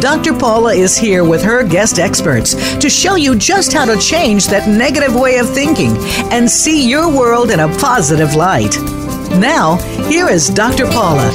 Dr. Paula is here with her guest experts to show you just how to change that negative way of thinking and see your world in a positive light. Now, here is Dr. Paula.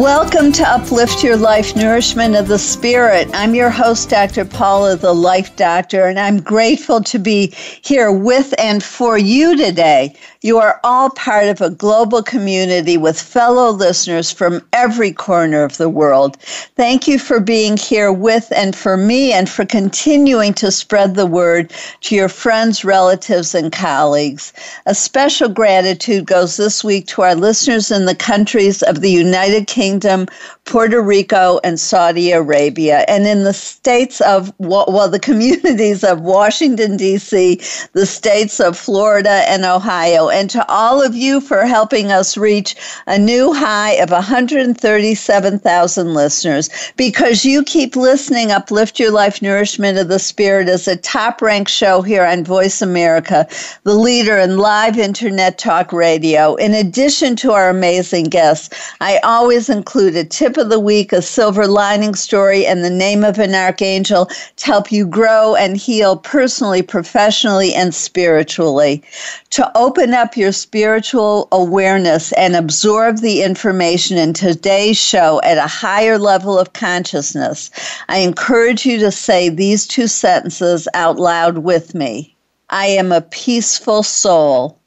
Welcome to Uplift Your Life Nourishment of the Spirit. I'm your host, Dr. Paula, the Life Doctor, and I'm grateful to be here with and for you today you are all part of a global community with fellow listeners from every corner of the world. Thank you for being here with and for me and for continuing to spread the word to your friends, relatives, and colleagues. A special gratitude goes this week to our listeners in the countries of the United Kingdom, Puerto Rico, and Saudi Arabia, and in the states of, well, the communities of Washington, D.C., the states of Florida and Ohio, and to all of you for helping us reach a new high of 137,000 listeners. Because you keep listening, Uplift Your Life Nourishment of the Spirit is a top ranked show here on Voice America, the leader in live internet talk radio. In addition to our amazing guests, I always include a tip of the week, a silver lining story, and the name of an archangel to help you grow and heal personally, professionally, and spiritually. To open up your spiritual awareness and absorb the information in today's show at a higher level of consciousness, I encourage you to say these two sentences out loud with me. I am a peaceful soul.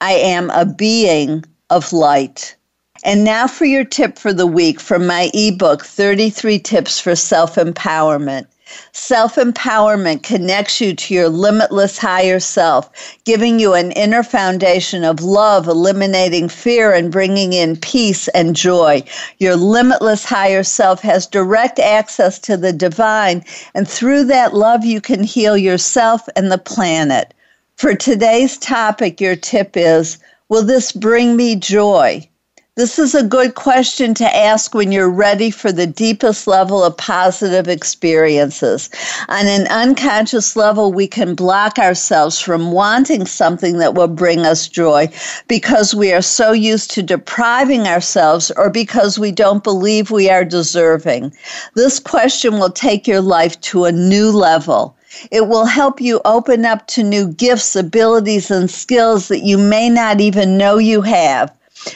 I am a being of light. And now for your tip for the week from my ebook, 33 Tips for Self Empowerment. Self empowerment connects you to your limitless higher self, giving you an inner foundation of love, eliminating fear, and bringing in peace and joy. Your limitless higher self has direct access to the divine, and through that love, you can heal yourself and the planet. For today's topic, your tip is Will this bring me joy? This is a good question to ask when you're ready for the deepest level of positive experiences. On an unconscious level, we can block ourselves from wanting something that will bring us joy because we are so used to depriving ourselves or because we don't believe we are deserving. This question will take your life to a new level. It will help you open up to new gifts, abilities, and skills that you may not even know you have.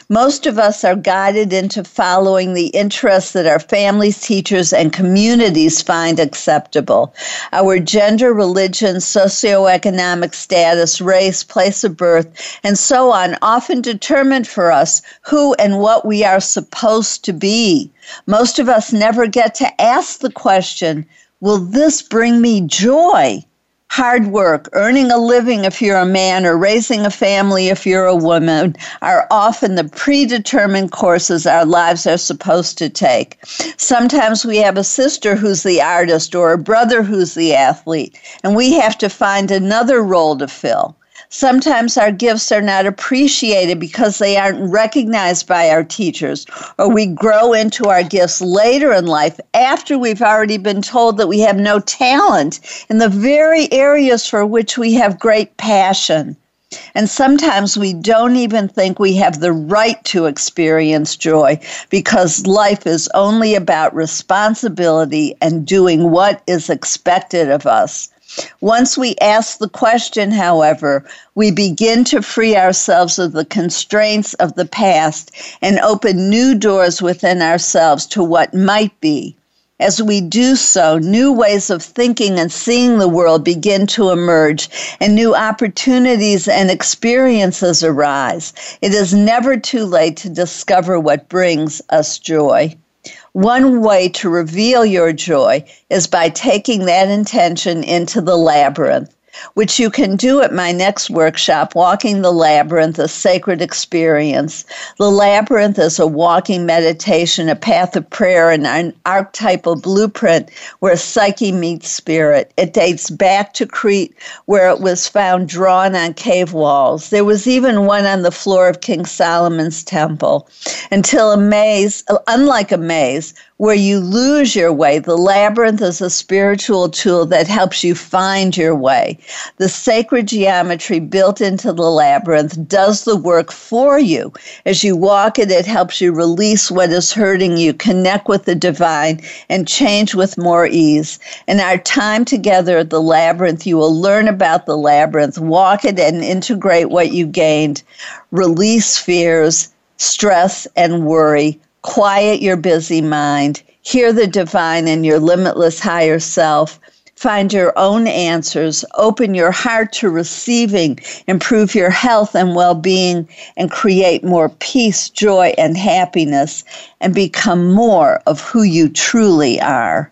Most of us are guided into following the interests that our families, teachers, and communities find acceptable. Our gender, religion, socioeconomic status, race, place of birth, and so on often determine for us who and what we are supposed to be. Most of us never get to ask the question, Will this bring me joy? Hard work, earning a living if you're a man, or raising a family if you're a woman, are often the predetermined courses our lives are supposed to take. Sometimes we have a sister who's the artist or a brother who's the athlete, and we have to find another role to fill. Sometimes our gifts are not appreciated because they aren't recognized by our teachers, or we grow into our gifts later in life after we've already been told that we have no talent in the very areas for which we have great passion. And sometimes we don't even think we have the right to experience joy because life is only about responsibility and doing what is expected of us. Once we ask the question, however, we begin to free ourselves of the constraints of the past and open new doors within ourselves to what might be. As we do so, new ways of thinking and seeing the world begin to emerge, and new opportunities and experiences arise. It is never too late to discover what brings us joy. One way to reveal your joy is by taking that intention into the labyrinth. Which you can do at my next workshop, Walking the Labyrinth, a Sacred Experience. The Labyrinth is a walking meditation, a path of prayer, and an archetypal blueprint where psyche meets spirit. It dates back to Crete, where it was found drawn on cave walls. There was even one on the floor of King Solomon's temple. Until a maze, unlike a maze, where you lose your way. The labyrinth is a spiritual tool that helps you find your way. The sacred geometry built into the labyrinth does the work for you. As you walk it, it helps you release what is hurting you, connect with the divine, and change with more ease. In our time together at the labyrinth, you will learn about the labyrinth, walk it, and integrate what you gained. Release fears, stress, and worry quiet your busy mind, hear the divine in your limitless higher self, find your own answers, open your heart to receiving, improve your health and well being, and create more peace, joy, and happiness, and become more of who you truly are.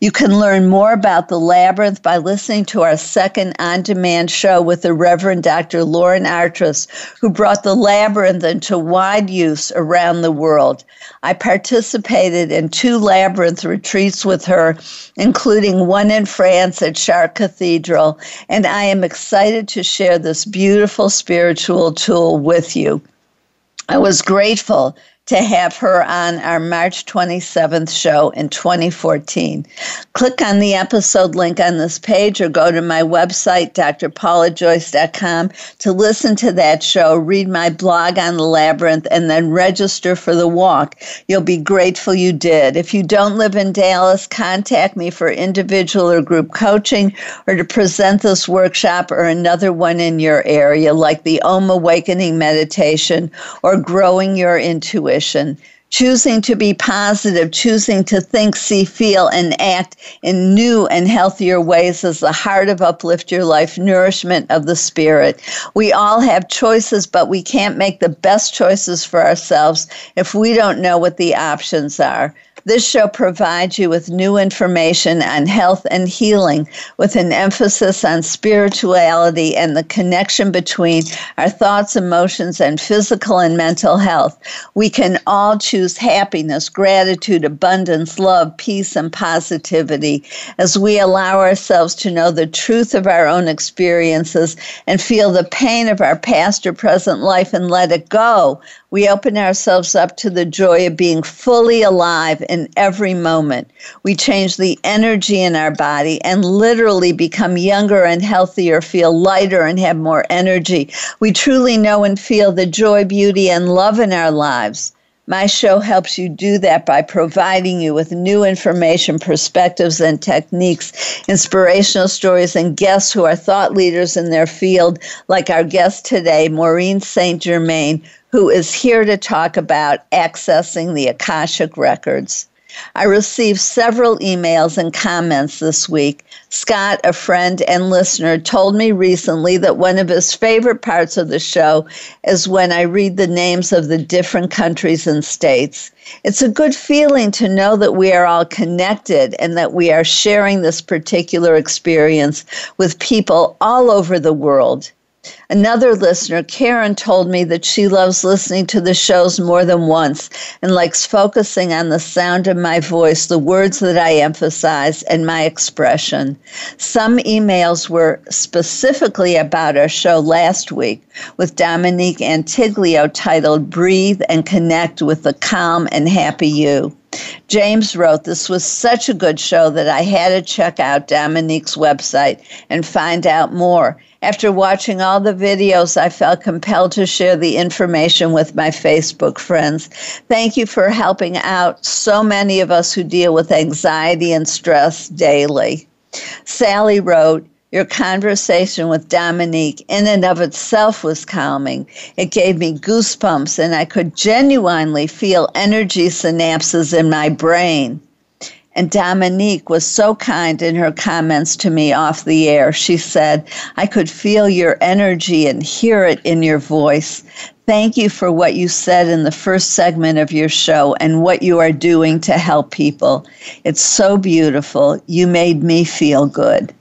You can learn more about the labyrinth by listening to our second on demand show with the Reverend Dr. Lauren Artress, who brought the labyrinth into wide use around the world. I participated in two labyrinth retreats with her, including one in France at Chartres Cathedral, and I am excited to share this beautiful spiritual tool with you. I was grateful to have her on our March 27th show in 2014. Click on the episode link on this page or go to my website, drpaulajoyce.com, to listen to that show, read my blog on the labyrinth, and then register for the walk. You'll be grateful you did. If you don't live in Dallas, contact me for individual or group coaching or to present this workshop or another one in your area, like the Om Awakening Meditation or Growing Your Intuition choosing to be positive, choosing to think, see, feel, and act in new and healthier ways is the heart of Uplift Your Life, nourishment of the spirit. We all have choices, but we can't make the best choices for ourselves if we don't know what the options are. This show provides you with new information on health and healing with an emphasis on spirituality and the connection between our thoughts, emotions, and physical and mental health. We can all choose happiness, gratitude, abundance, love, peace, and positivity as we allow ourselves to know the truth of our own experiences and feel the pain of our past or present life and let it go we open ourselves up to the joy of being fully alive in every moment. We change the energy in our body and literally become younger and healthier, feel lighter and have more energy. We truly know and feel the joy, beauty, and love in our lives. My show helps you do that by providing you with new information, perspectives, and techniques, inspirational stories, and guests who are thought leaders in their field, like our guest today, Maureen St. Germain, who is here to talk about accessing the Akashic Records. I received several emails and comments this week. Scott, a friend and listener, told me recently that one of his favorite parts of the show is when I read the names of the different countries and states. It's a good feeling to know that we are all connected and that we are sharing this particular experience with people all over the world. Another listener, Karen, told me that she loves listening to the shows more than once and likes focusing on the sound of my voice, the words that I emphasize, and my expression. Some emails were specifically about our show last week with Dominique Antiglio titled Breathe and Connect with the Calm and Happy You. James wrote, This was such a good show that I had to check out Dominique's website and find out more. After watching all the videos, I felt compelled to share the information with my Facebook friends. Thank you for helping out so many of us who deal with anxiety and stress daily. Sally wrote, your conversation with Dominique in and of itself was calming. It gave me goosebumps, and I could genuinely feel energy synapses in my brain. And Dominique was so kind in her comments to me off the air. She said, I could feel your energy and hear it in your voice. Thank you for what you said in the first segment of your show and what you are doing to help people. It's so beautiful. You made me feel good.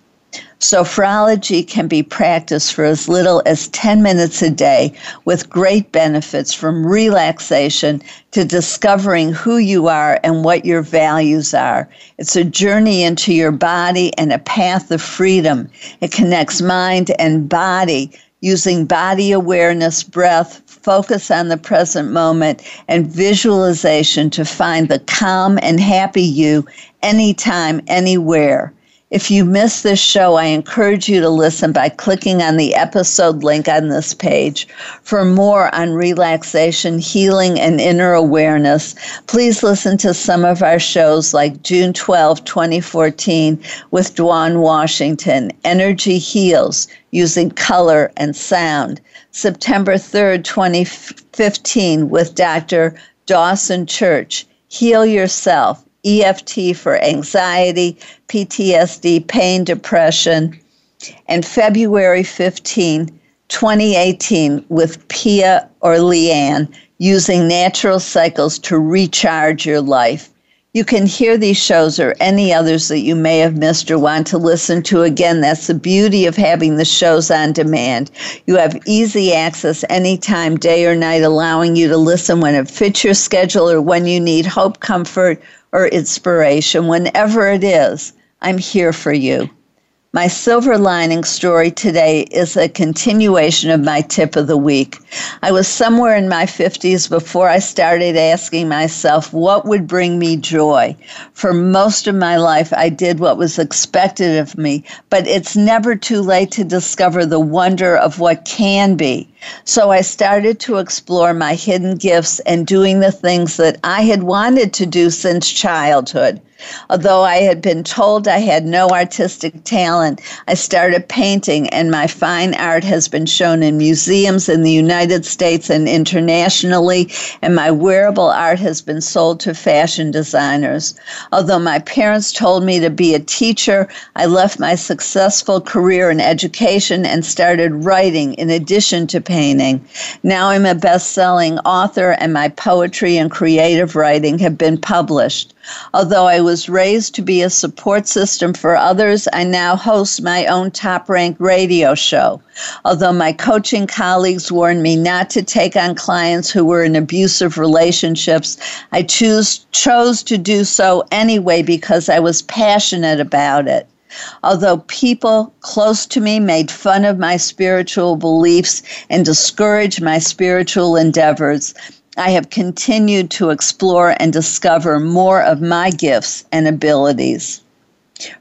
Sophrology can be practiced for as little as 10 minutes a day with great benefits from relaxation to discovering who you are and what your values are. It's a journey into your body and a path of freedom. It connects mind and body using body awareness, breath, focus on the present moment, and visualization to find the calm and happy you anytime, anywhere. If you missed this show, I encourage you to listen by clicking on the episode link on this page. For more on relaxation, healing, and inner awareness, please listen to some of our shows like June 12, 2014, with Dwan Washington, Energy Heals, using color and sound. September 3rd, 2015, with Dr. Dawson Church, Heal Yourself, EFT for anxiety, PTSD, pain, depression, and February 15, 2018, with Pia Orleane, using natural cycles to recharge your life. You can hear these shows or any others that you may have missed or want to listen to again. That's the beauty of having the shows on demand. You have easy access anytime, day or night, allowing you to listen when it fits your schedule or when you need hope, comfort, or inspiration. Whenever it is, I'm here for you. My silver lining story today is a continuation of my tip of the week. I was somewhere in my 50s before I started asking myself what would bring me joy. For most of my life, I did what was expected of me, but it's never too late to discover the wonder of what can be. So I started to explore my hidden gifts and doing the things that I had wanted to do since childhood. Although I had been told I had no artistic talent, I started painting, and my fine art has been shown in museums in the United States and internationally, and my wearable art has been sold to fashion designers. Although my parents told me to be a teacher, I left my successful career in education and started writing in addition to painting. Now I'm a best selling author, and my poetry and creative writing have been published. Although I was raised to be a support system for others, I now host my own top ranked radio show. Although my coaching colleagues warned me not to take on clients who were in abusive relationships, I choose, chose to do so anyway because I was passionate about it. Although people close to me made fun of my spiritual beliefs and discouraged my spiritual endeavors, I have continued to explore and discover more of my gifts and abilities.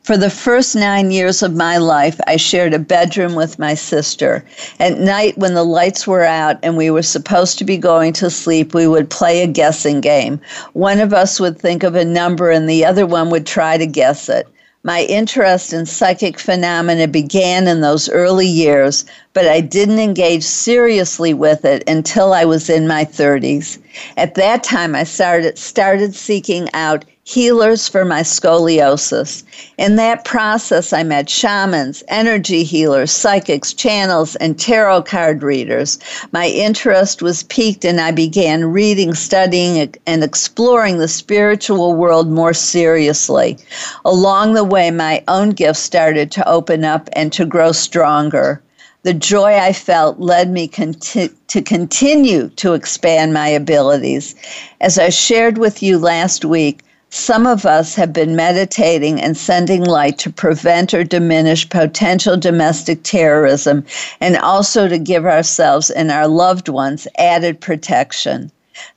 For the first nine years of my life, I shared a bedroom with my sister. At night, when the lights were out and we were supposed to be going to sleep, we would play a guessing game. One of us would think of a number and the other one would try to guess it. My interest in psychic phenomena began in those early years, but I didn't engage seriously with it until I was in my 30s. At that time, I started, started seeking out healers for my scoliosis. In that process, I met shamans, energy healers, psychics, channels, and tarot card readers. My interest was piqued, and I began reading, studying, and exploring the spiritual world more seriously. Along the way, my own gifts started to open up and to grow stronger. The joy I felt led me conti- to continue to expand my abilities. As I shared with you last week, some of us have been meditating and sending light to prevent or diminish potential domestic terrorism and also to give ourselves and our loved ones added protection.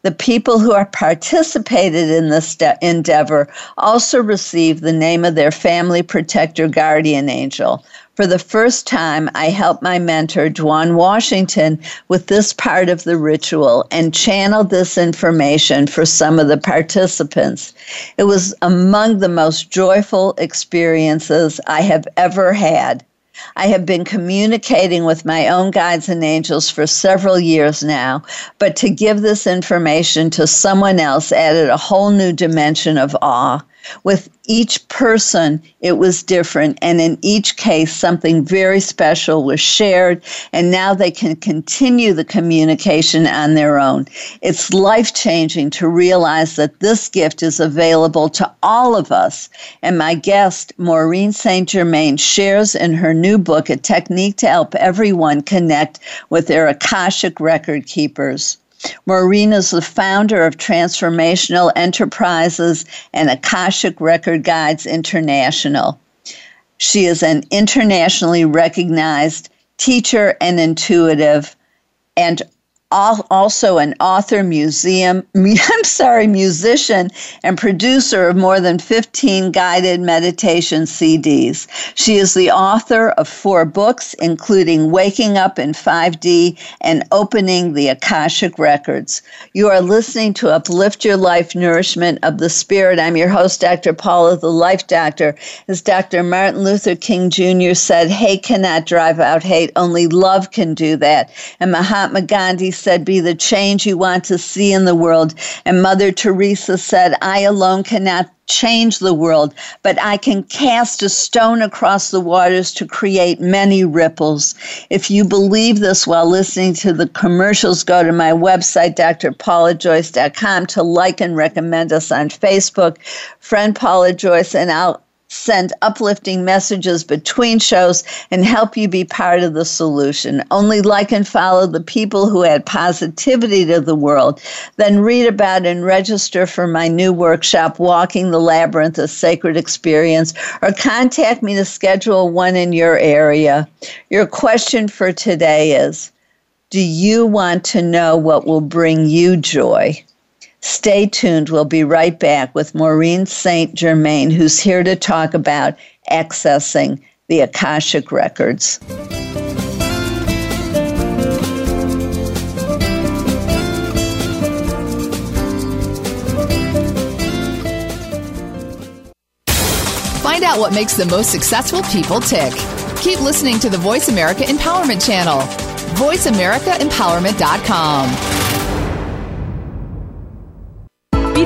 The people who are participated in this de- endeavor also receive the name of their family protector guardian angel. For the first time, I helped my mentor, Dwan Washington, with this part of the ritual and channeled this information for some of the participants. It was among the most joyful experiences I have ever had. I have been communicating with my own guides and angels for several years now, but to give this information to someone else added a whole new dimension of awe. With each person, it was different. And in each case, something very special was shared. And now they can continue the communication on their own. It's life changing to realize that this gift is available to all of us. And my guest, Maureen St. Germain, shares in her new book a technique to help everyone connect with their Akashic record keepers. Maureen is the founder of Transformational Enterprises and Akashic Record Guides International. She is an internationally recognized teacher and intuitive and also an author, museum, I'm sorry, musician, and producer of more than 15 guided meditation CDs. She is the author of four books, including Waking Up in 5D and Opening the Akashic Records. You are listening to Uplift Your Life Nourishment of the Spirit. I'm your host, Dr. Paula, the Life Doctor. As Dr. Martin Luther King Jr. said, hate cannot drive out hate, only love can do that. And Mahatma Gandhi said, Be the change you want to see in the world. And Mother Teresa said, I alone cannot change the world, but I can cast a stone across the waters to create many ripples. If you believe this while listening to the commercials, go to my website, drpaulajoyce.com, to like and recommend us on Facebook. Friend Paula Joyce, and I'll send uplifting messages between shows and help you be part of the solution. Only like and follow the people who add positivity to the world. Then read about and register for my new workshop, Walking the Labyrinth, a Sacred Experience, or contact me to schedule one in your area. Your question for today is Do you want to know what will bring you joy? Stay tuned. We'll be right back with Maureen St. Germain, who's here to talk about accessing the Akashic Records. Find out what makes the most successful people tick. Keep listening to the Voice America Empowerment Channel. VoiceAmericaEmpowerment.com.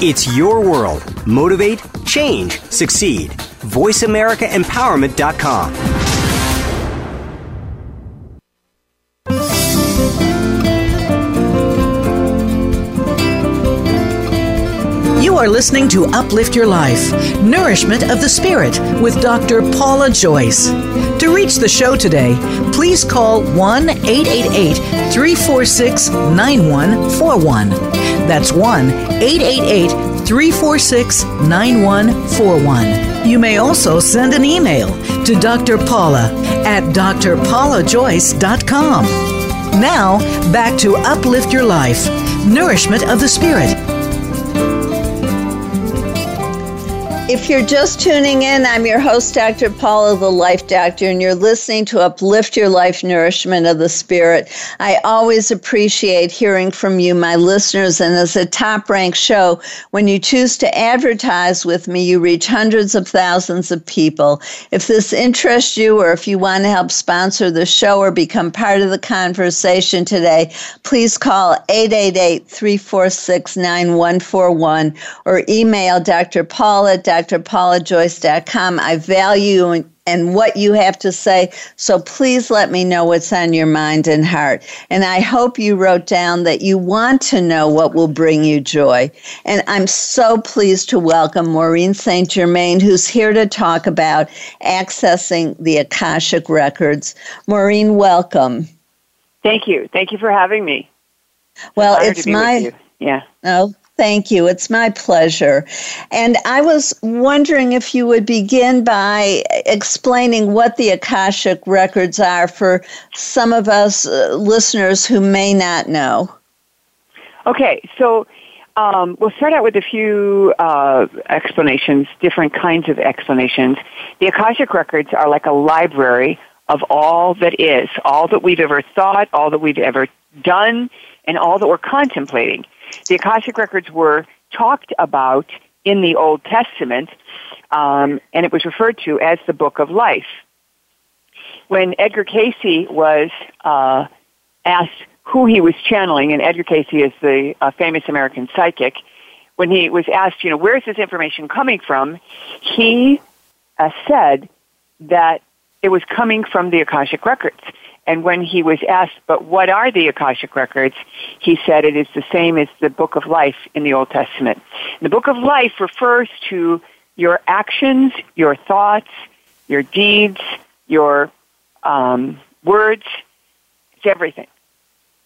It's your world. Motivate, change, succeed. VoiceAmericaEmpowerment.com. You are listening to Uplift Your Life Nourishment of the Spirit with Dr. Paula Joyce. To reach the show today, please call 1 888 346 9141. That's 1 888 346 9141. You may also send an email to Dr. Paula at drpaulajoyce.com. Now, back to Uplift Your Life Nourishment of the Spirit If you're just tuning in, I'm your host, Dr. Paula, the Life Doctor, and you're listening to Uplift Your Life Nourishment of the Spirit. I always appreciate hearing from you, my listeners, and as a top ranked show, when you choose to advertise with me, you reach hundreds of thousands of people. If this interests you, or if you want to help sponsor the show or become part of the conversation today, please call 888 346 9141 or email Dr. Paula at drpaulajoyce.com. I value and what you have to say. So please let me know what's on your mind and heart. And I hope you wrote down that you want to know what will bring you joy. And I'm so pleased to welcome Maureen St. Germain, who's here to talk about accessing the Akashic Records. Maureen, welcome. Thank you. Thank you for having me. Well, it's my. Yeah. Oh, Thank you. It's my pleasure. And I was wondering if you would begin by explaining what the Akashic records are for some of us uh, listeners who may not know. Okay, so um, we'll start out with a few uh, explanations, different kinds of explanations. The Akashic records are like a library of all that is, all that we've ever thought, all that we've ever done, and all that we're contemplating. The Akashic Records were talked about in the Old Testament, um, and it was referred to as the Book of Life. When Edgar Cayce was uh, asked who he was channeling, and Edgar Cayce is the uh, famous American psychic, when he was asked, you know, where's this information coming from, he uh, said that it was coming from the Akashic Records. And when he was asked, but what are the Akashic Records? He said it is the same as the Book of Life in the Old Testament. The Book of Life refers to your actions, your thoughts, your deeds, your um, words. It's everything.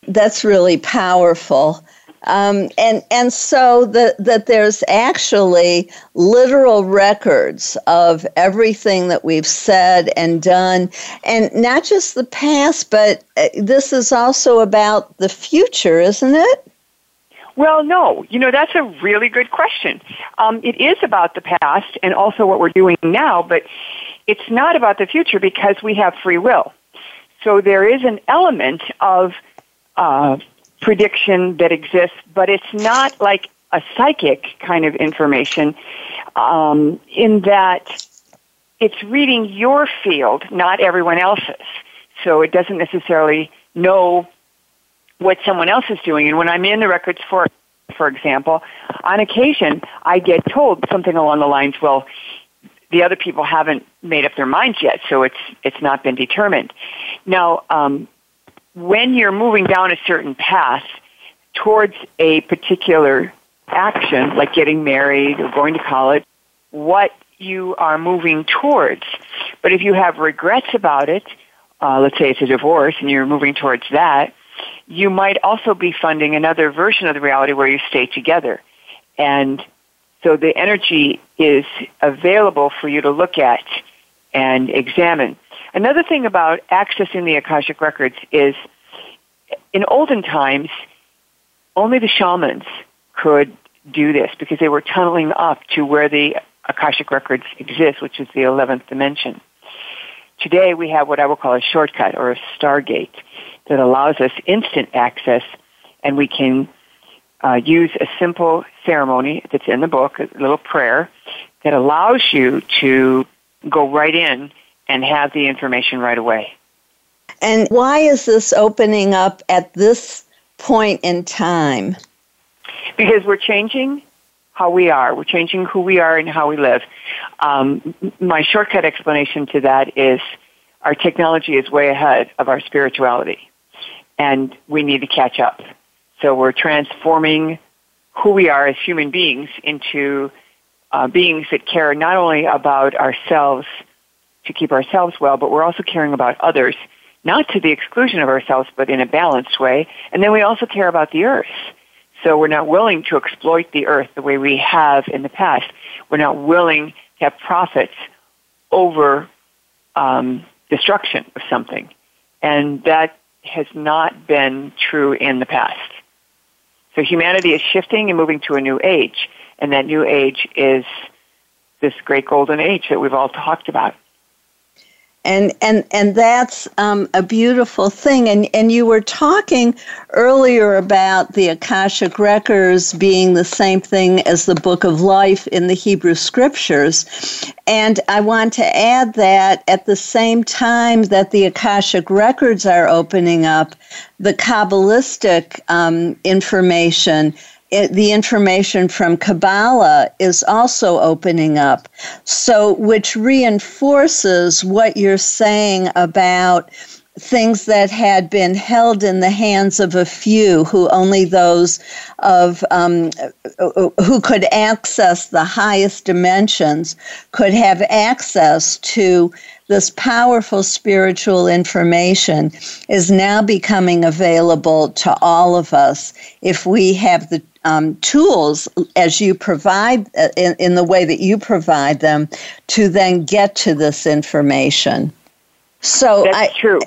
That's really powerful. Um, and and so that that there's actually literal records of everything that we've said and done, and not just the past, but uh, this is also about the future, isn't it? Well, no. You know, that's a really good question. Um, it is about the past and also what we're doing now, but it's not about the future because we have free will. So there is an element of uh, prediction that exists, but it's not like a psychic kind of information um, in that it's reading your field, not everyone else's. So it doesn't necessarily know what someone else is doing. And when I'm in the records for, for example, on occasion I get told something along the lines, well, the other people haven't made up their minds yet, so it's it's not been determined. Now, um, when you're moving down a certain path towards a particular action, like getting married or going to college, what you are moving towards. But if you have regrets about it, uh, let's say it's a divorce and you're moving towards that, you might also be funding another version of the reality where you stay together. And so the energy is available for you to look at and examine. Another thing about accessing the Akashic records is in olden times, only the shamans could do this because they were tunneling up to where the Akashic records exist, which is the 11th dimension. Today we have what I will call a shortcut or a stargate that allows us instant access and we can uh, use a simple ceremony that's in the book, a little prayer, that allows you to go right in and have the information right away. And why is this opening up at this point in time? Because we're changing how we are. We're changing who we are and how we live. Um, my shortcut explanation to that is our technology is way ahead of our spirituality, and we need to catch up. So we're transforming who we are as human beings into uh, beings that care not only about ourselves to keep ourselves well, but we're also caring about others, not to the exclusion of ourselves, but in a balanced way. And then we also care about the earth. So we're not willing to exploit the earth the way we have in the past. We're not willing to have profits over um, destruction of something. And that has not been true in the past. So humanity is shifting and moving to a new age, and that new age is this great golden age that we've all talked about and and and that's um, a beautiful thing. And and you were talking earlier about the Akashic records being the same thing as the Book of Life in the Hebrew Scriptures, and I want to add that at the same time that the Akashic records are opening up, the Kabbalistic um, information it, the information from Kabbalah is also opening up. So, which reinforces what you're saying about things that had been held in the hands of a few who only those of um, who could access the highest dimensions could have access to this powerful spiritual information is now becoming available to all of us if we have the um, tools as you provide uh, in, in the way that you provide them to then get to this information. So that's I, true.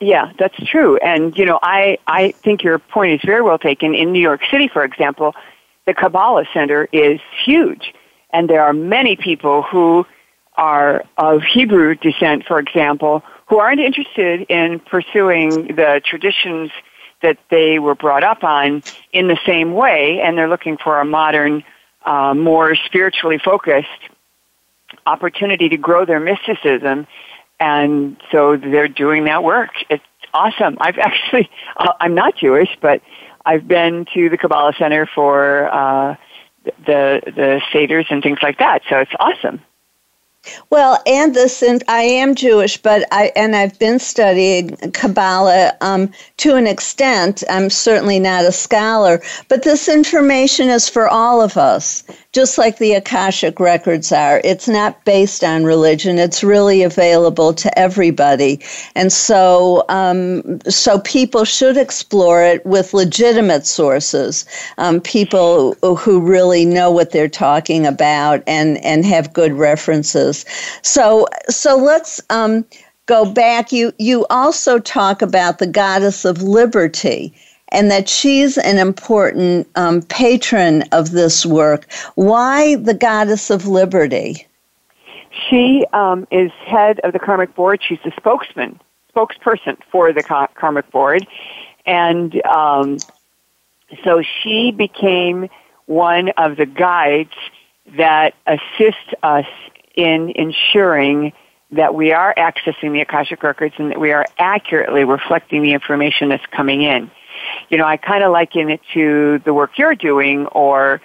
Yeah, that's true. And you know, I I think your point is very well taken. In New York City, for example, the Kabbalah Center is huge, and there are many people who are of Hebrew descent, for example, who aren't interested in pursuing the traditions that they were brought up on in the same way, and they're looking for a modern, uh, more spiritually focused opportunity to grow their mysticism, and so they're doing that work. It's awesome. I've actually, uh, I'm not Jewish, but I've been to the Kabbalah Center for uh, the the seders and things like that. So it's awesome. Well, and this, and I am Jewish, but I and I've been studying Kabbalah um, to an extent. I'm certainly not a scholar, but this information is for all of us, just like the Akashic records are. It's not based on religion; it's really available to everybody, and so um, so people should explore it with legitimate sources, um, people who really know what they're talking about and and have good references. So so let's um, go back. You you also talk about the goddess of liberty and that she's an important um, patron of this work. Why the goddess of liberty? She um, is head of the karmic board. She's the spokesman, spokesperson for the karmic board, and um, so she became one of the guides that assist us in ensuring that we are accessing the Akashic Records and that we are accurately reflecting the information that's coming in. You know, I kind of liken it to the work you're doing or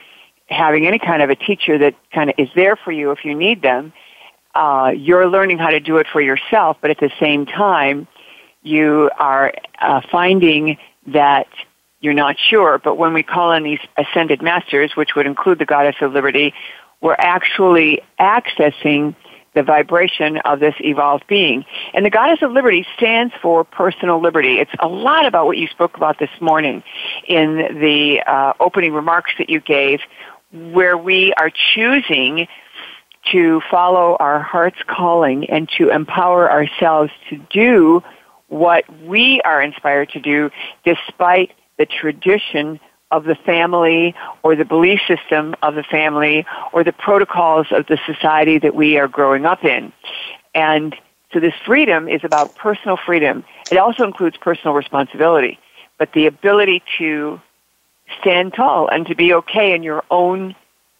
having any kind of a teacher that kind of is there for you if you need them. Uh, you're learning how to do it for yourself, but at the same time, you are uh, finding that you're not sure. But when we call on these ascended masters, which would include the Goddess of Liberty we're actually accessing the vibration of this evolved being. And the Goddess of Liberty stands for personal liberty. It's a lot about what you spoke about this morning in the uh, opening remarks that you gave, where we are choosing to follow our heart's calling and to empower ourselves to do what we are inspired to do despite the tradition of the family or the belief system of the family or the protocols of the society that we are growing up in. And so this freedom is about personal freedom. It also includes personal responsibility, but the ability to stand tall and to be okay in your own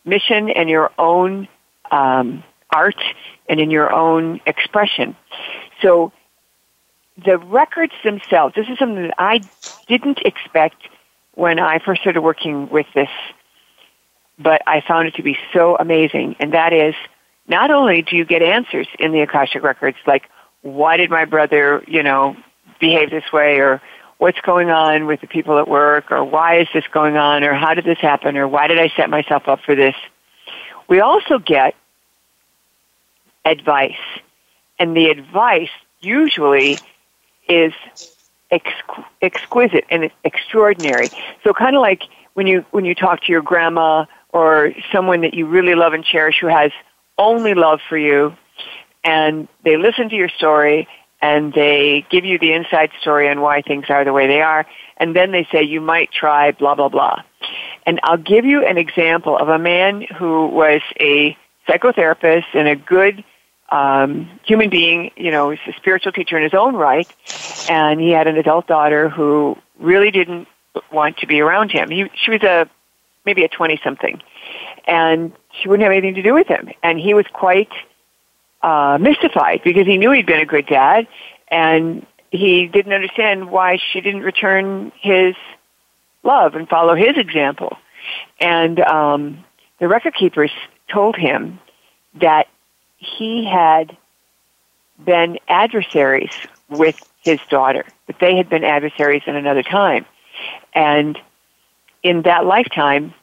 mission and your own um, art and in your own expression. So the records themselves, this is something that I didn't expect when I first started working with this, but I found it to be so amazing. And that is, not only do you get answers in the Akashic records, like why did my brother, you know, behave this way, or what's going on with the people at work, or why is this going on, or how did this happen, or why did I set myself up for this? We also get advice, and the advice usually is exqu- exquisite and extraordinary. So kind of like when you when you talk to your grandma or someone that you really love and cherish who has only love for you, and they listen to your story and they give you the inside story on why things are the way they are, and then they say you might try blah blah blah. And I'll give you an example of a man who was a psychotherapist and a good um, human being. You know, he's a spiritual teacher in his own right, and he had an adult daughter who really didn't want to be around him. He, she was a maybe a twenty something, and she wouldn't have anything to do with him. And he was quite uh, mystified because he knew he'd been a good dad, and he didn't understand why she didn't return his love and follow his example. And um, the record keepers told him that he had been adversaries with his daughter, but they had been adversaries in another time. And in that lifetime,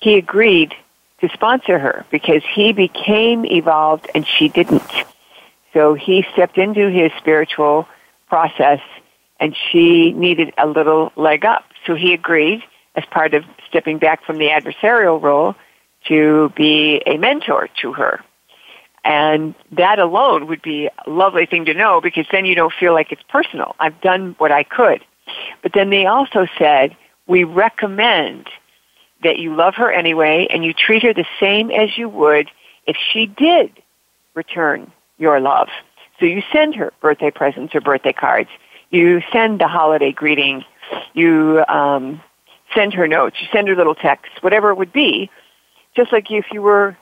he agreed to sponsor her because he became evolved and she didn't. So he stepped into his spiritual process and she needed a little leg up. So he agreed as part of stepping back from the adversarial role to be a mentor to her. And that alone would be a lovely thing to know because then you don't feel like it's personal. I've done what I could. But then they also said, we recommend that you love her anyway and you treat her the same as you would if she did return your love. So you send her birthday presents or birthday cards. You send the holiday greeting. You um, send her notes. You send her little texts, whatever it would be, just like if you were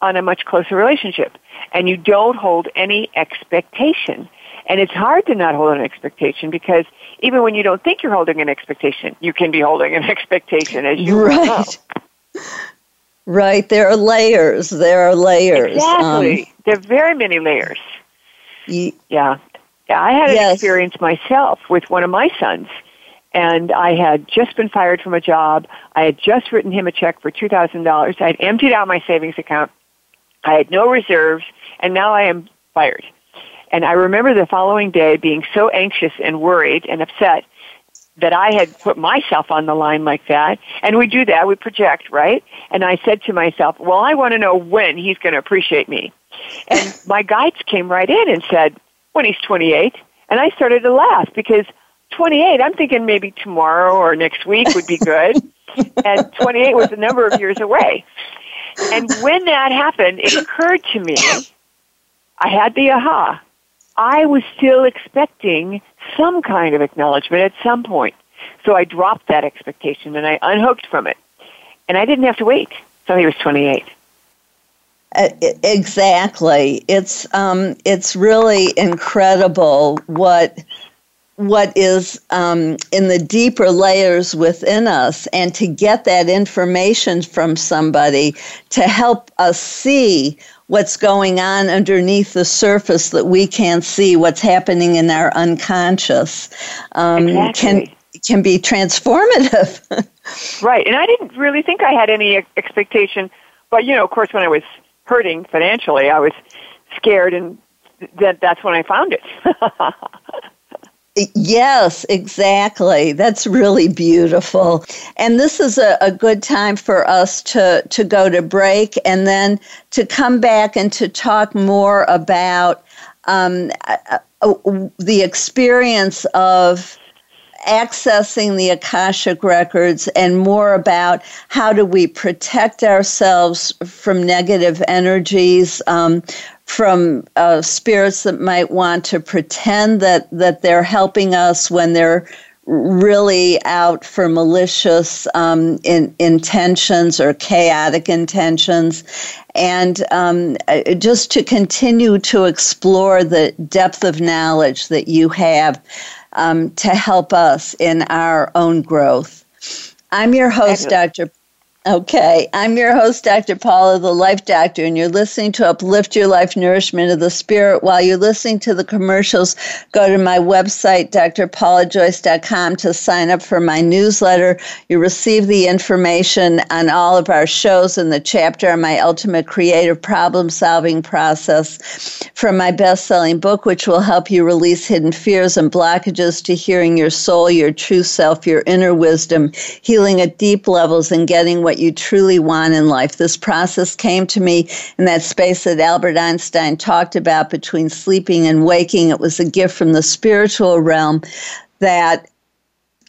on a much closer relationship. And you don't hold any expectation. And it's hard to not hold an expectation because even when you don't think you're holding an expectation, you can be holding an expectation as you right. know. Right. There are layers. There are layers. Exactly. Um, there are very many layers. yeah. Yeah. I had an yes. experience myself with one of my sons and I had just been fired from a job. I had just written him a check for $2,000. I had emptied out my savings account. I had no reserves, and now I am fired. And I remember the following day being so anxious and worried and upset that I had put myself on the line like that. And we do that, we project, right? And I said to myself, well, I want to know when he's going to appreciate me. And my guides came right in and said, when he's 28. And I started to laugh because 28, I'm thinking maybe tomorrow or next week would be good. and 28 was a number of years away. And when that happened, it occurred to me, I had the aha. I was still expecting some kind of acknowledgement at some point. So I dropped that expectation and I unhooked from it. And I didn't have to wait until he was 28. Uh, exactly. It's um, it's really incredible what what is um, in the deeper layers within us and to get that information from somebody to help us see what's going on underneath the surface that we can't see what's happening in our unconscious um, exactly. can can be transformative right and i didn't really think i had any expectation but you know of course when i was hurting financially i was scared and that that's when i found it Yes, exactly. That's really beautiful. And this is a, a, good time for us to, to go to break and then to come back and to talk more about um, uh, uh, the experience of accessing the Akashic records and more about how do we protect ourselves from negative energies, um, from uh, spirits that might want to pretend that, that they're helping us when they're really out for malicious um, in, intentions or chaotic intentions. And um, just to continue to explore the depth of knowledge that you have um, to help us in our own growth. I'm your host, Dr. Okay, I'm your host, Dr. Paula, the Life Doctor, and you're listening to Uplift Your Life Nourishment of the Spirit. While you're listening to the commercials, go to my website, drpaulajoyce.com, to sign up for my newsletter. You receive the information on all of our shows in the chapter on my ultimate creative problem solving process from my best selling book, which will help you release hidden fears and blockages to hearing your soul, your true self, your inner wisdom, healing at deep levels, and getting what what you truly want in life. This process came to me in that space that Albert Einstein talked about between sleeping and waking. It was a gift from the spiritual realm that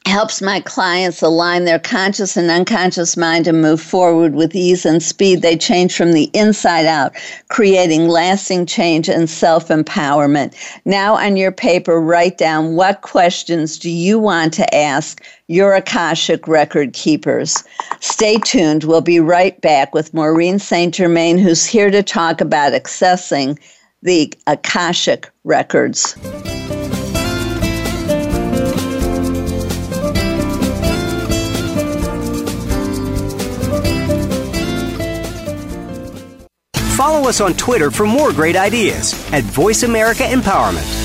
helps my clients align their conscious and unconscious mind and move forward with ease and speed. They change from the inside out, creating lasting change and self empowerment. Now, on your paper, write down what questions do you want to ask your Akashic record keepers. Stay tuned. We'll be right back with Maureen St. Germain, who's here to talk about accessing the Akashic records. Follow us on Twitter for more great ideas at Voice America Empowerment.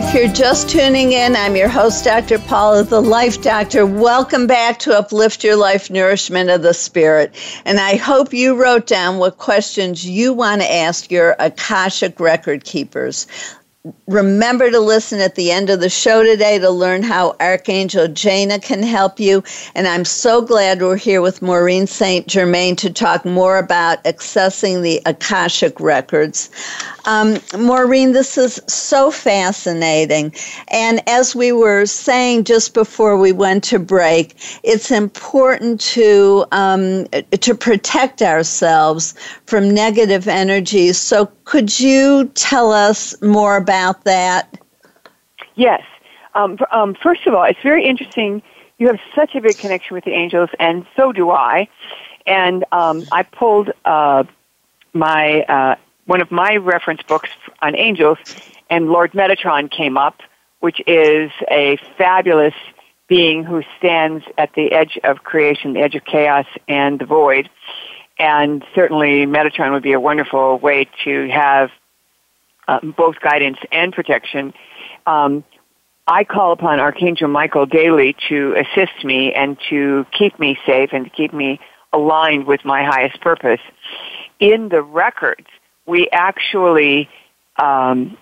If you're just tuning in, I'm your host, Dr. Paula, the Life Doctor. Welcome back to Uplift Your Life Nourishment of the Spirit. And I hope you wrote down what questions you want to ask your Akashic record keepers. Remember to listen at the end of the show today to learn how Archangel Jaina can help you. And I'm so glad we're here with Maureen St. Germain to talk more about accessing the Akashic records. Um, Maureen, this is so fascinating. And as we were saying just before we went to break, it's important to um, to protect ourselves from negative energies. So, could you tell us more about that? Yes. Um, um, first of all, it's very interesting. You have such a big connection with the angels, and so do I. And um, I pulled uh, my uh, one of my reference books on angels, and Lord Metatron came up, which is a fabulous being who stands at the edge of creation, the edge of chaos and the void. And certainly Metatron would be a wonderful way to have um, both guidance and protection. Um, I call upon Archangel Michael daily to assist me and to keep me safe and to keep me aligned with my highest purpose. In the records, we actually um,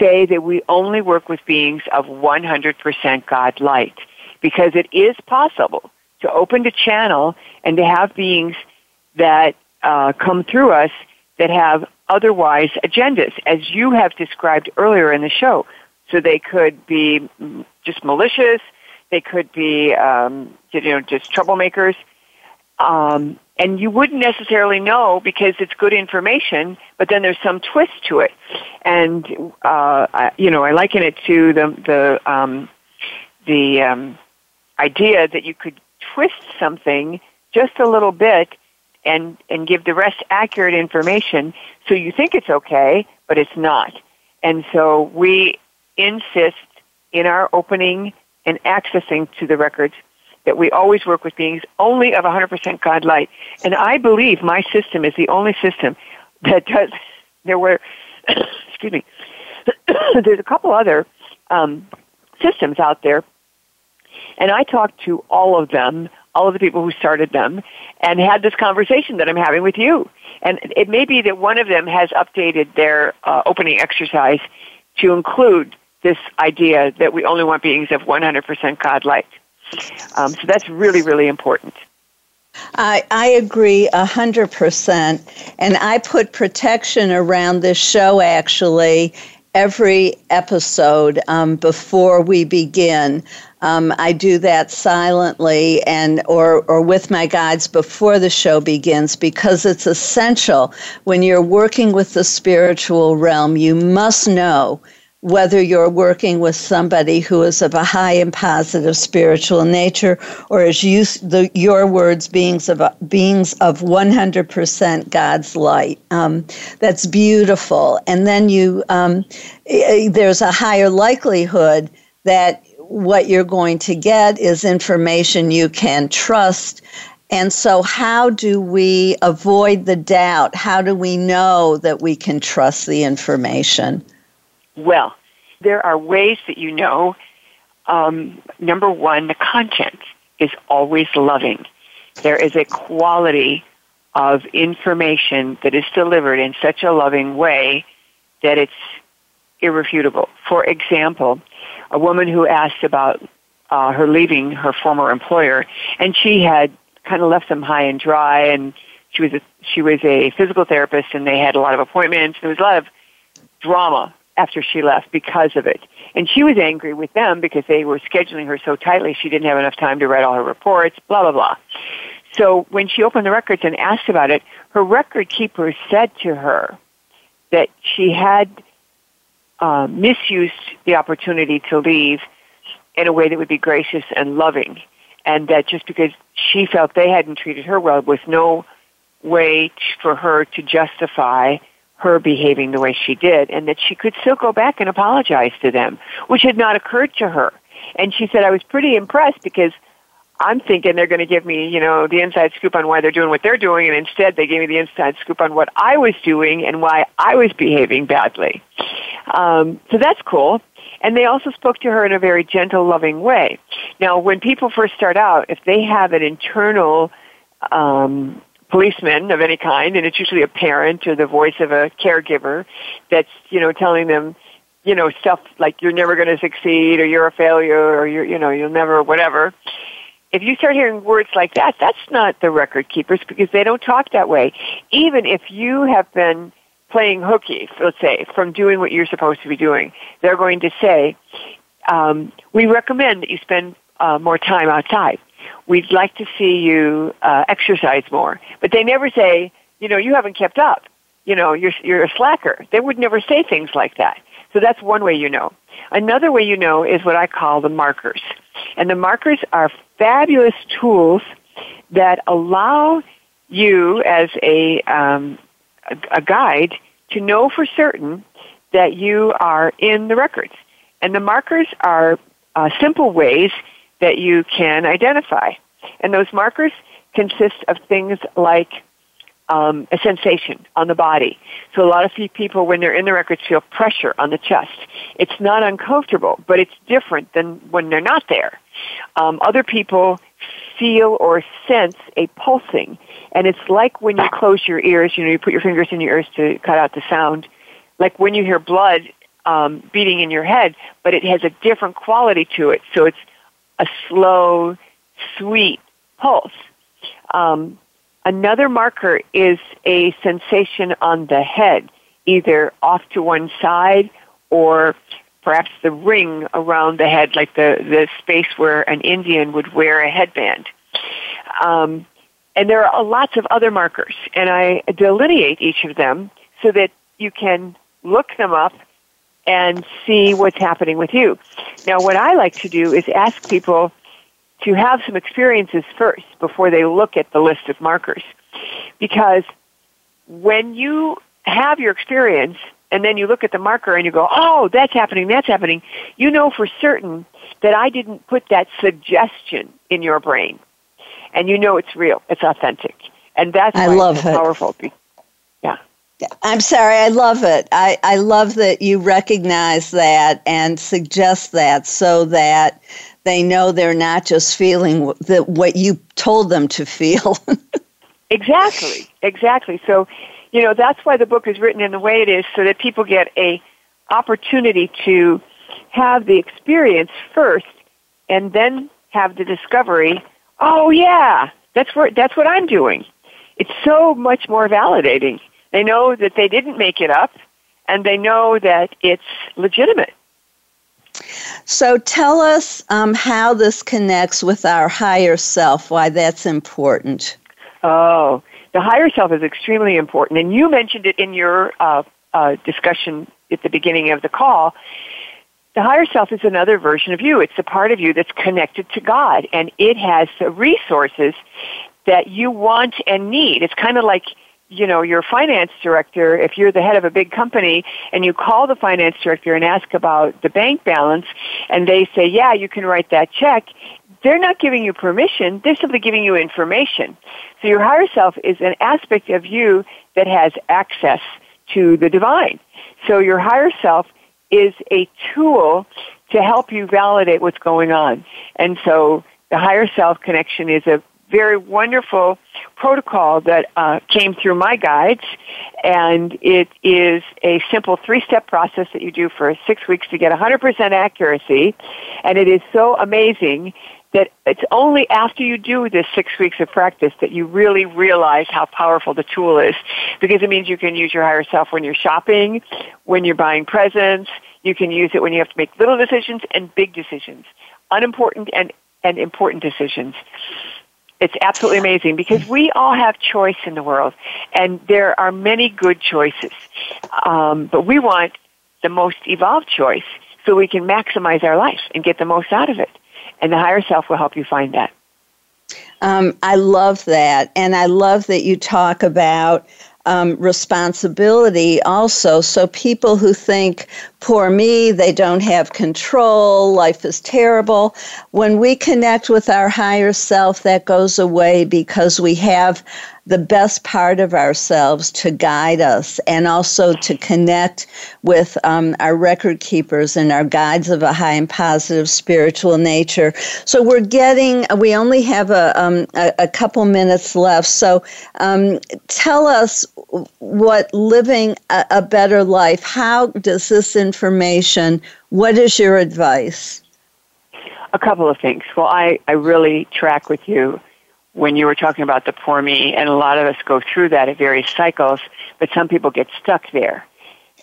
say that we only work with beings of 100% God light because it is possible to open the channel and to have beings that uh, come through us that have otherwise agendas, as you have described earlier in the show. So they could be just malicious, They could be, um, you know, just troublemakers. Um, and you wouldn't necessarily know because it's good information, but then there's some twist to it. And, uh, I, you know, I liken it to the, the, um, the, um, idea that you could twist something just a little bit and, and give the rest accurate information so you think it's okay, but it's not. And so we insist in our opening and accessing to the records that we always work with beings only of 100% God light. And I believe my system is the only system that does. There were, excuse me, there's a couple other um, systems out there, and I talked to all of them, all of the people who started them, and had this conversation that I'm having with you. And it may be that one of them has updated their uh, opening exercise to include this idea that we only want beings of 100% God light. Um, so that's really, really important. I, I agree a hundred percent, and I put protection around this show actually every episode um, before we begin. Um, I do that silently and or or with my guides before the show begins because it's essential when you're working with the spiritual realm. You must know whether you're working with somebody who is of a high and positive spiritual nature, or as you, the, your words, beings of beings of 100% God's light. Um, that's beautiful. And then you, um, there's a higher likelihood that what you're going to get is information you can trust. And so, how do we avoid the doubt? How do we know that we can trust the information? Well, there are ways that you know. Um, number one, the content is always loving. There is a quality of information that is delivered in such a loving way that it's irrefutable. For example, a woman who asked about uh, her leaving her former employer, and she had kind of left them high and dry, and she was a, she was a physical therapist, and they had a lot of appointments. There was a lot of drama after she left because of it. And she was angry with them because they were scheduling her so tightly she didn't have enough time to write all her reports, blah, blah, blah. So when she opened the records and asked about it, her record keeper said to her that she had uh, misused the opportunity to leave in a way that would be gracious and loving. And that just because she felt they hadn't treated her well was no way for her to justify her behaving the way she did and that she could still go back and apologize to them, which had not occurred to her. And she said, I was pretty impressed because I'm thinking they're going to give me, you know, the inside scoop on why they're doing what they're doing, and instead they gave me the inside scoop on what I was doing and why I was behaving badly. Um, so that's cool. And they also spoke to her in a very gentle, loving way. Now, when people first start out, if they have an internal um, policeman of any kind, and it's usually a parent or the voice of a caregiver that's, you know, telling them, you know, stuff like you're never going to succeed or you're a failure or you're, you know, you'll never, whatever. If you start hearing words like that, that's not the record keepers because they don't talk that way. Even if you have been playing hooky, let's say, from doing what you're supposed to be doing, they're going to say, um, we recommend that you spend uh, more time outside we'd like to see you uh, exercise more. But they never say, you know, you haven't kept up. You know, you're, you're a slacker. They would never say things like that. So that's one way you know. Another way you know is what I call the markers. And the markers are fabulous tools that allow you as a, um, a, a guide to know for certain that you are in the records. And the markers are uh, simple ways that you can identify. And those markers consist of things like um, a sensation on the body. So a lot of people, when they're in the records, feel pressure on the chest. It's not uncomfortable, but it's different than when they're not there. Um, other people feel or sense a pulsing, and it's like when you close your ears. You know, you put your fingers in your ears to cut out the sound. Like when you hear blood um, beating in your head, but it has a different quality to it. So it's a slow, sweet pulse. Um, another marker is a sensation on the head, either off to one side or perhaps the ring around the head, like the, the space where an Indian would wear a headband. Um, and there are lots of other markers, and I delineate each of them so that you can look them up and see what's happening with you. Now, what I like to do is ask people to have some experiences first before they look at the list of markers. Because when you have your experience and then you look at the marker and you go, oh, that's happening, that's happening, you know for certain that I didn't put that suggestion in your brain. And you know it's real, it's authentic. And that's I love so powerful. Yeah. I'm sorry, I love it. I, I love that you recognize that and suggest that so that they know they're not just feeling the, what you told them to feel. exactly, exactly. So, you know, that's why the book is written in the way it is so that people get a opportunity to have the experience first and then have the discovery, oh yeah, that's what that's what I'm doing. It's so much more validating. They know that they didn't make it up and they know that it's legitimate. So tell us um, how this connects with our higher self, why that's important. Oh, the higher self is extremely important. And you mentioned it in your uh, uh, discussion at the beginning of the call. The higher self is another version of you. It's a part of you that's connected to God, and it has the resources that you want and need. It's kind of like you know, your finance director, if you're the head of a big company and you call the finance director and ask about the bank balance and they say, yeah, you can write that check, they're not giving you permission, they're simply giving you information. So your higher self is an aspect of you that has access to the divine. So your higher self is a tool to help you validate what's going on. And so the higher self connection is a very wonderful protocol that uh, came through my guides, and it is a simple three-step process that you do for six weeks to get 100% accuracy, and it is so amazing that it's only after you do this six weeks of practice that you really realize how powerful the tool is, because it means you can use your higher self when you're shopping, when you're buying presents, you can use it when you have to make little decisions and big decisions, unimportant and, and important decisions. It's absolutely amazing because we all have choice in the world, and there are many good choices. Um, but we want the most evolved choice so we can maximize our life and get the most out of it. And the higher self will help you find that. Um, I love that. And I love that you talk about um, responsibility also. So people who think, poor me, they don't have control, life is terrible. When we connect with our higher self, that goes away because we have the best part of ourselves to guide us and also to connect with um, our record keepers and our guides of a high and positive spiritual nature. So we're getting, we only have a, um, a, a, couple minutes left. So um, tell us what living a, a better life, how does this information, what is your advice? A couple of things. Well, I, I really track with you when you were talking about the poor me, and a lot of us go through that at various cycles, but some people get stuck there.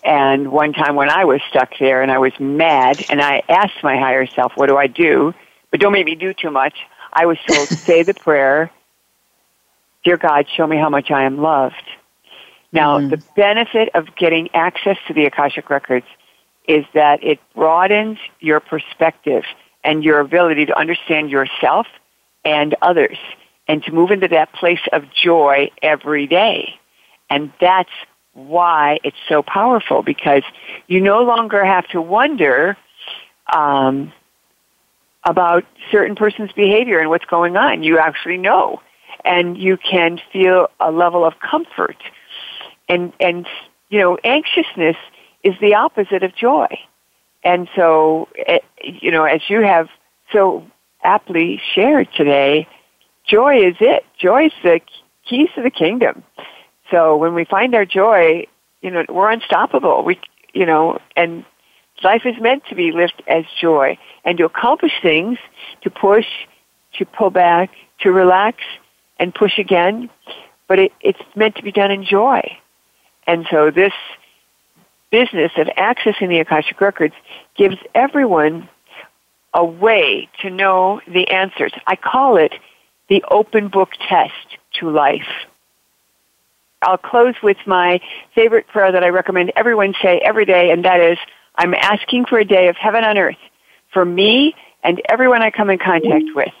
And one time when I was stuck there and I was mad and I asked my higher self, what do I do? But don't make me do too much. I was told, say the prayer, Dear God, show me how much I am loved. Now, mm-hmm. the benefit of getting access to the Akashic Records is that it broadens your perspective and your ability to understand yourself and others and to move into that place of joy every day. And that's why it's so powerful because you no longer have to wonder um, about certain person's behavior and what's going on. You actually know, and you can feel a level of comfort. And and you know, anxiousness is the opposite of joy. And so, eh, you know, as you have so aptly shared today, joy is it. Joy is the keys to the kingdom. So when we find our joy, you know, we're unstoppable. We, you know, and life is meant to be lived as joy and to accomplish things, to push, to pull back, to relax and push again. But it, it's meant to be done in joy. And so this business of accessing the Akashic Records gives everyone a way to know the answers. I call it the open book test to life. I'll close with my favorite prayer that I recommend everyone say every day, and that is I'm asking for a day of heaven on earth for me and everyone I come in contact with.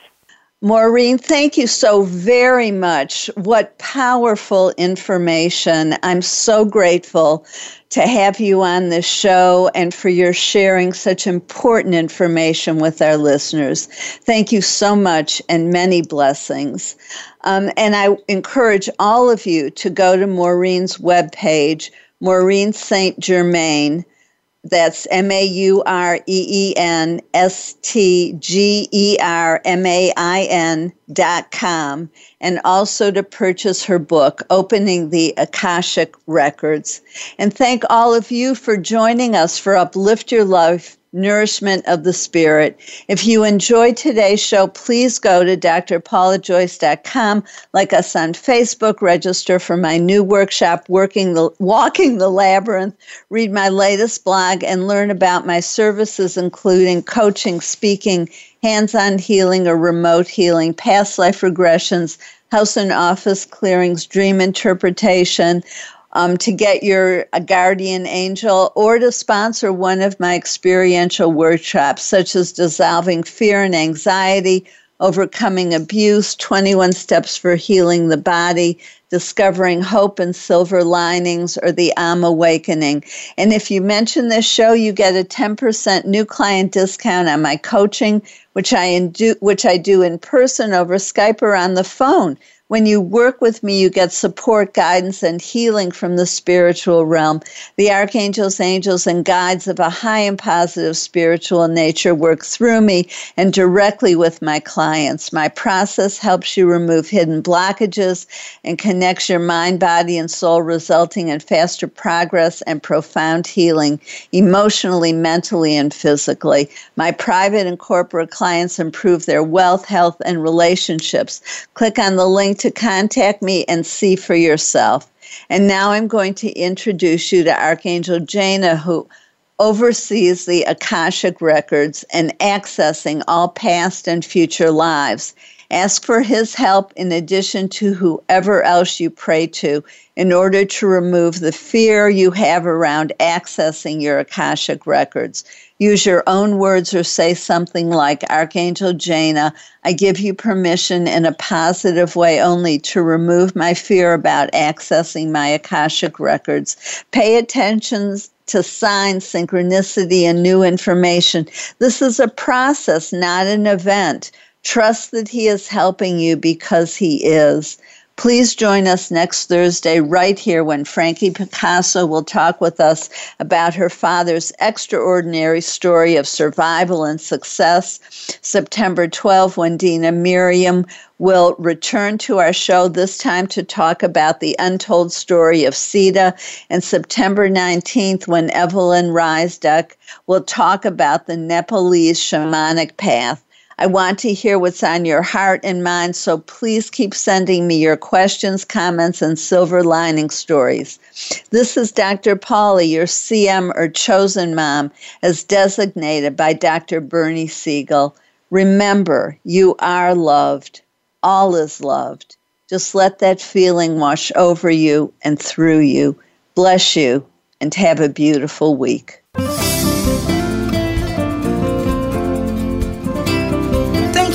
Maureen, thank you so very much. What powerful information. I'm so grateful to have you on this show and for your sharing such important information with our listeners. Thank you so much and many blessings. Um, and I encourage all of you to go to Maureen's webpage, Maureen St. Germain that's M A U R E E N S T G E R M A I N dot com, and also to purchase her book, Opening the Akashic Records. And thank all of you for joining us for Uplift Your Life nourishment of the spirit. If you enjoyed today's show, please go to drpaulajoyce.com, like us on Facebook, register for my new workshop, Working the Walking the Labyrinth, read my latest blog, and learn about my services, including coaching, speaking, hands-on healing or remote healing, past life regressions, house and office clearings, dream interpretation, um, to get your guardian angel or to sponsor one of my experiential workshops, such as dissolving fear and anxiety, overcoming abuse, 21 steps for healing the body, discovering hope and silver linings, or the I'm Awakening. And if you mention this show, you get a 10% new client discount on my coaching, which I, do, which I do in person over Skype or on the phone. When you work with me, you get support, guidance, and healing from the spiritual realm. The archangels, angels, and guides of a high and positive spiritual nature work through me and directly with my clients. My process helps you remove hidden blockages and connects your mind, body, and soul, resulting in faster progress and profound healing emotionally, mentally, and physically. My private and corporate clients improve their wealth, health, and relationships. Click on the link to contact me and see for yourself. And now I'm going to introduce you to Archangel Jaina, who oversees the Akashic records and accessing all past and future lives. Ask for his help in addition to whoever else you pray to in order to remove the fear you have around accessing your Akashic records. Use your own words or say something like, Archangel Jaina, I give you permission in a positive way only to remove my fear about accessing my Akashic records. Pay attention to signs, synchronicity, and new information. This is a process, not an event. Trust that He is helping you because He is. Please join us next Thursday right here when Frankie Picasso will talk with us about her father's extraordinary story of survival and success. September 12, when Dena Merriam will return to our show, this time to talk about the untold story of Sita. And September 19th, when Evelyn Rysdyk will talk about the Nepalese shamanic path. I want to hear what's on your heart and mind, so please keep sending me your questions, comments, and silver lining stories. This is Dr. Paula, your CM or chosen mom, as designated by Dr. Bernie Siegel. Remember, you are loved. All is loved. Just let that feeling wash over you and through you. Bless you and have a beautiful week.